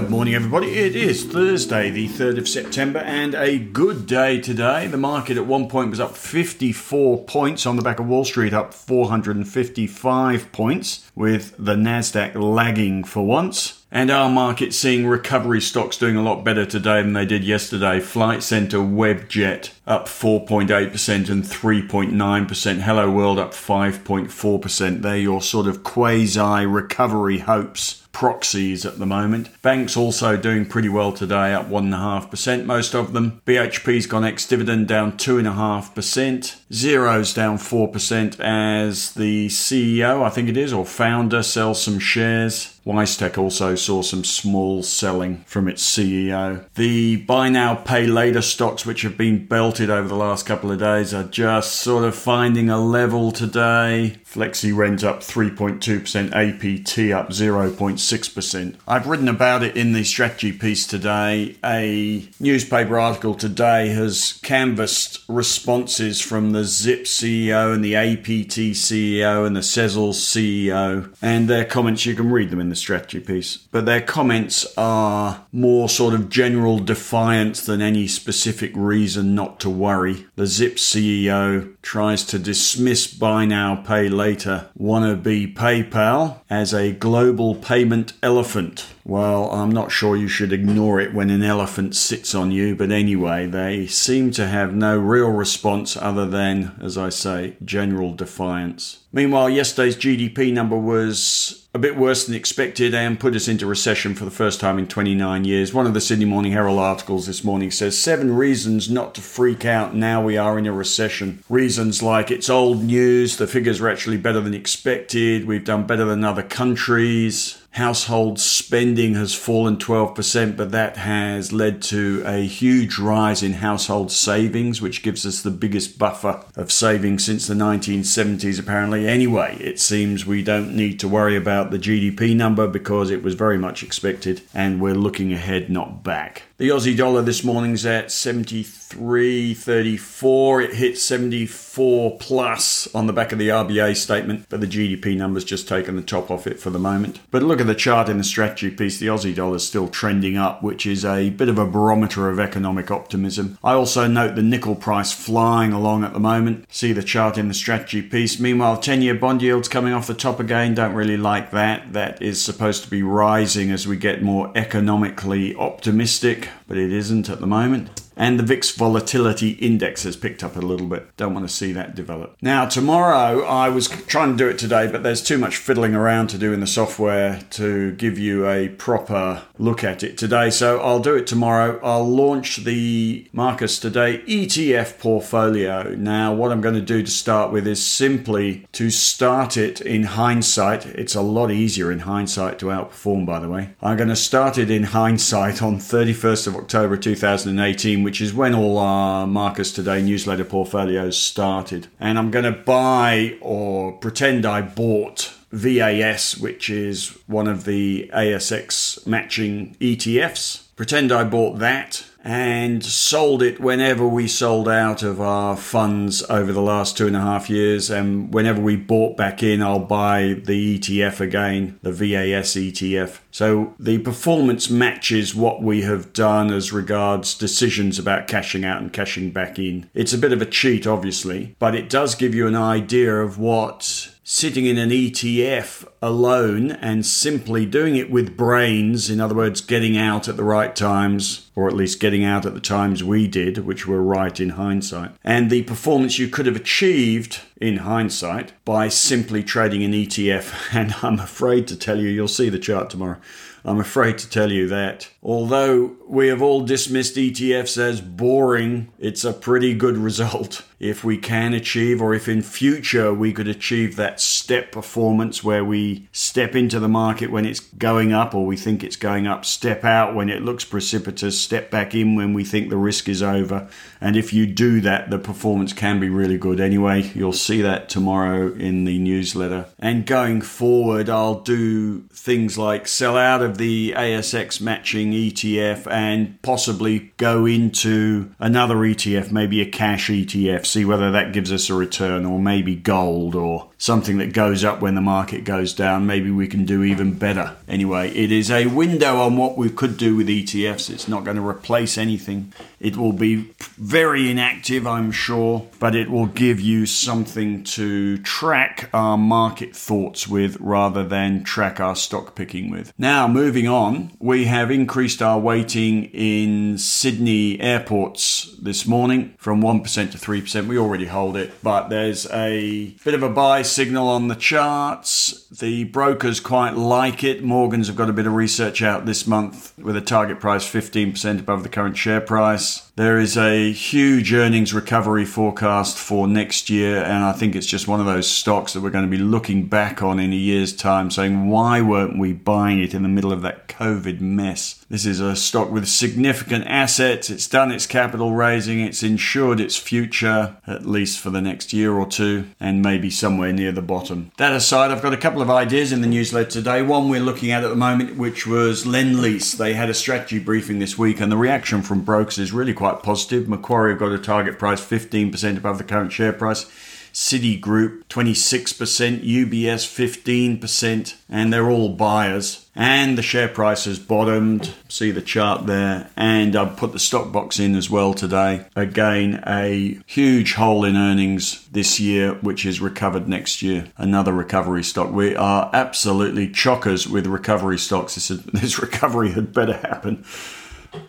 Good morning, everybody. It is Thursday, the 3rd of September, and a good day today. The market at one point was up 54 points on the back of Wall Street, up 455 points, with the NASDAQ lagging for once. And our market seeing recovery stocks doing a lot better today than they did yesterday. Flight Centre, Webjet up 4.8% and 3.9%. Helloworld up 5.4%. They're your sort of quasi recovery hopes proxies at the moment. Banks also doing pretty well today, up 1.5%, most of them. BHP's gone ex dividend down 2.5%. Xero's down 4% as the CEO, I think it is, or founder, sells some shares. WiseTech also saw some small selling from its CEO. The buy now, pay later stocks, which have been belted over the last couple of days, are just sort of finding a level today. Flexi Rent up 3.2%, APT up 0.6%. I've written about it in the strategy piece today. A newspaper article today has canvassed responses from the Zip CEO and the APT CEO and the Sezzle CEO, and their comments, you can read them in the strategy piece, but their comments are more sort of general defiance than any specific reason not to worry. The Zip CEO tries to dismiss buy now, pay later wannabe PayPal as a global payment elephant. Well, I'm not sure you should ignore it when an elephant sits on you, but anyway, they seem to have no real response other than, as I say, general defiance. Meanwhile, yesterday's GDP number was a bit worse than expected and put us into recession for the first time in 29 years. One of the Sydney Morning Herald articles this morning says seven reasons not to freak out now we are in a recession. Reasons like it's old news, the figures are actually better than expected, we've done better than other countries, Household spending has fallen 12%, but that has led to a huge rise in household savings, which gives us the biggest buffer of savings since the 1970s, apparently. Anyway, it seems we don't need to worry about the GDP number because it was very much expected, and we're looking ahead, not back. The Aussie dollar this morning's at 73.34. It hit 74 plus on the back of the RBA statement, but the GDP number's just taken the top off it for the moment. But look at the chart in the strategy piece. The Aussie dollar's still trending up, which is a bit of a barometer of economic optimism. I also note the nickel price flying along at the moment. See the chart in the strategy piece. Meanwhile, 10 year bond yields coming off the top again. Don't really like that. That is supposed to be rising as we get more economically optimistic but it isn't at the moment and the VIX volatility index has picked up a little bit. Don't want to see that develop. Now, tomorrow, I was trying to do it today, but there's too much fiddling around to do in the software to give you a proper look at it today. So I'll do it tomorrow. I'll launch the Marcus Today ETF portfolio. Now, what I'm going to do to start with is simply to start it in hindsight. It's a lot easier in hindsight to outperform, by the way. I'm going to start it in hindsight on 31st of October 2018 which is when all our Marcus Today newsletter portfolios started. And I'm going to buy or pretend I bought VAS, which is one of the ASX matching ETFs. Pretend I bought that and sold it whenever we sold out of our funds over the last two and a half years. And whenever we bought back in, I'll buy the ETF again, the VAS ETF. So the performance matches what we have done as regards decisions about cashing out and cashing back in. It's a bit of a cheat, obviously, but it does give you an idea of what sitting in an ETF alone and simply doing it with brains, in other words, getting out at the right times, or at least getting out at the times we did, which were right in hindsight, and the performance you could have achieved in hindsight by simply trading an ETF. And I'm afraid to tell you, you'll see the chart tomorrow. I'm afraid to tell you that although we have all dismissed ETFs as boring, it's a pretty good result. If we can achieve, or if in future we could achieve that step performance where we step into the market when it's going up or we think it's going up, step out when it looks precipitous, step back in when we think the risk is over. And if you do that, the performance can be really good. Anyway, you'll see that tomorrow in the newsletter. And going forward, I'll do things like sell out of the ASX matching ETF and possibly go into another ETF, maybe a cash ETF, see whether that gives us a return, or maybe gold or something that goes up when the market goes down. Maybe we can do even better. Anyway, it is a window on what we could do with ETFs. It's not going to replace anything. It will be very inactive, I'm sure, but it will give you something to track our market thoughts with rather than track our stock picking with. Now, moving on, we have increased our weighting in Sydney airports this morning from 1% to 3%. We already hold it, but there's a bit of a buy signal on the charts. The brokers quite like it. Morgans have got a bit of research out this month with a target price 15% above the current share price. There is a huge earnings recovery forecast for next year, and I think it's just one of those stocks that we're going to be looking back on in a year's time saying, why weren't we buying it in the middle of that COVID mess? This is a stock with significant assets. It's done its capital raising, it's insured its future, at least for the next year or two, and maybe somewhere near the bottom. That aside, I've got a couple of ideas in the newsletter today. One we're looking at at the moment, which was Lendlease. They had a strategy briefing this week, and the reaction from brokers is really quite positive. Macquarie have got a target price 15% above the current share price. Citigroup 26%, UBS 15%, and they're all buyers. And the share price has bottomed. See the chart there. And I've put the stock box in as well today. Again, a huge hole in earnings this year, which is recovered next year. Another recovery stock. We are absolutely chockers with recovery stocks. This, is, this recovery had better happen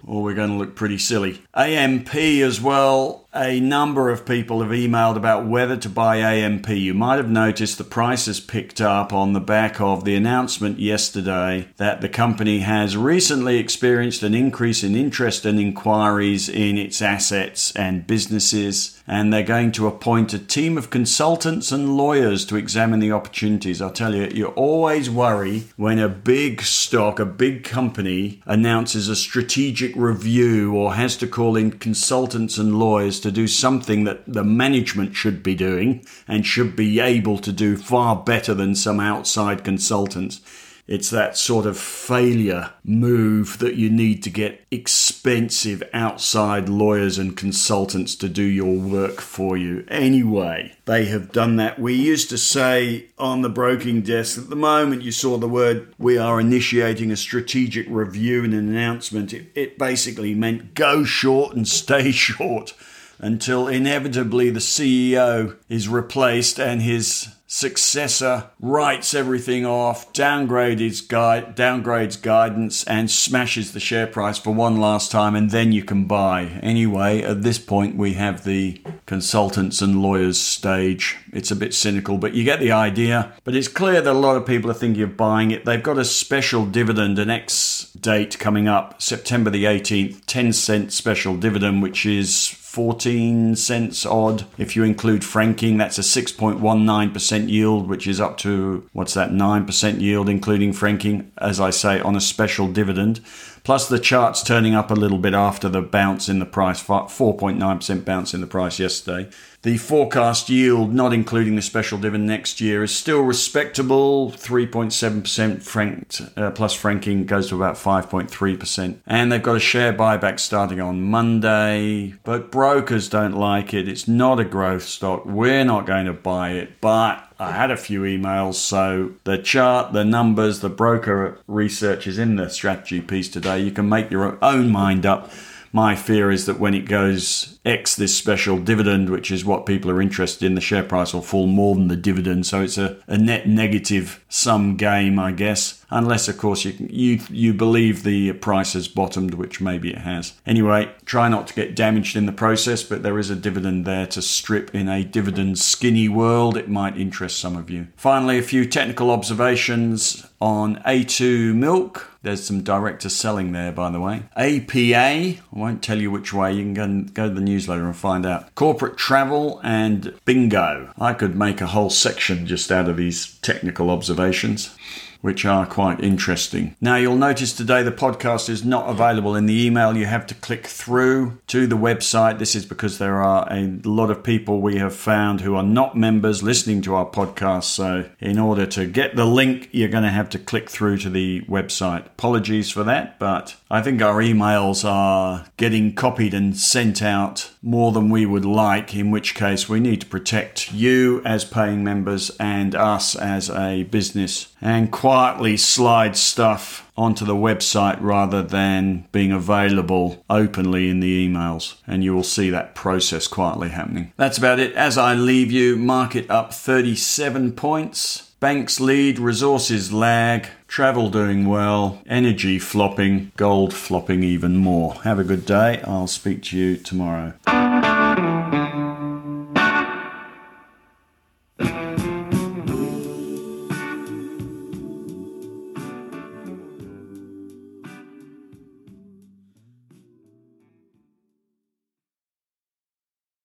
or we're going to look pretty silly. AMP as well. A number of people have emailed about whether to buy AMP. You might have noticed the price has picked up on the back of the announcement yesterday that the company has recently experienced an increase in interest and inquiries in its assets and businesses, and they're going to appoint a team of consultants and lawyers to examine the opportunities. I'll tell you, you always worry when a big stock, a big company announces a strategic review or has to call in consultants and lawyers to do something that the management should be doing and should be able to do far better than some outside consultants. It's that sort of failure move that you need to get expensive outside lawyers and consultants to do your work for you. Anyway, they have done that. We used to say on the broking desk at the moment you saw the word, we are initiating a strategic review and an announcement, it, it basically meant go short and stay short until inevitably the CEO is replaced and his successor writes everything off, downgrades, downgrades guidance, and smashes the share price for one last time, and then you can buy. Anyway, at this point, we have the consultants and lawyers stage. It's a bit cynical, but you get the idea. But it's clear that a lot of people are thinking of buying it. They've got a special dividend, an ex date coming up, September the 18th, 10 cent special dividend, which is 14 cents odd. If you include franking, that's a 6.19% yield, which is up to, what's that, 9% yield, including franking, as I say, on a special dividend. Plus the charts turning up a little bit after the bounce in the price, 4.9% bounce in the price yesterday. The forecast yield, not including the special dividend next year, is still respectable. 3.7% franked uh, plus franking goes to about 5.3%. And they've got a share buyback starting on Monday, but brokers don't like it. It's not a growth stock. We're not going to buy it, but I had a few emails, so the chart, the numbers, the broker research is in the strategy piece today. You can make your own mind up my fear is that when it goes ex this special dividend, which is what people are interested in, the share price will fall more than the dividend. So it's a, a net negative sum game, I guess. Unless, of course, you, you you believe the price has bottomed, which maybe it has. Anyway, try not to get damaged in the process, but there is a dividend there to strip in a dividend skinny world. It might interest some of you. Finally, a few technical observations on A2 milk. There's some director selling there, by the way. APA, I won't tell you which way, you can go, go to the newsletter and find out. Corporate travel and bingo. I could make a whole section just out of these technical observations which are quite interesting. Now, you'll notice today the podcast is not available in the email. You have to click through to the website. This is because there are a lot of people we have found who are not members listening to our podcast. So, in order to get the link, you're going to have to click through to the website. Apologies for that, but I think our emails are getting copied and sent out more than we would like, in which case we need to protect you as paying members and us as a business and quietly slide stuff onto the website rather than being available openly in the emails. And you will see that process quietly happening. That's about it. As I leave you, market up 37 points. Banks lead, resources lag, travel doing well, energy flopping, gold flopping even more. Have a good day. I'll speak to you tomorrow.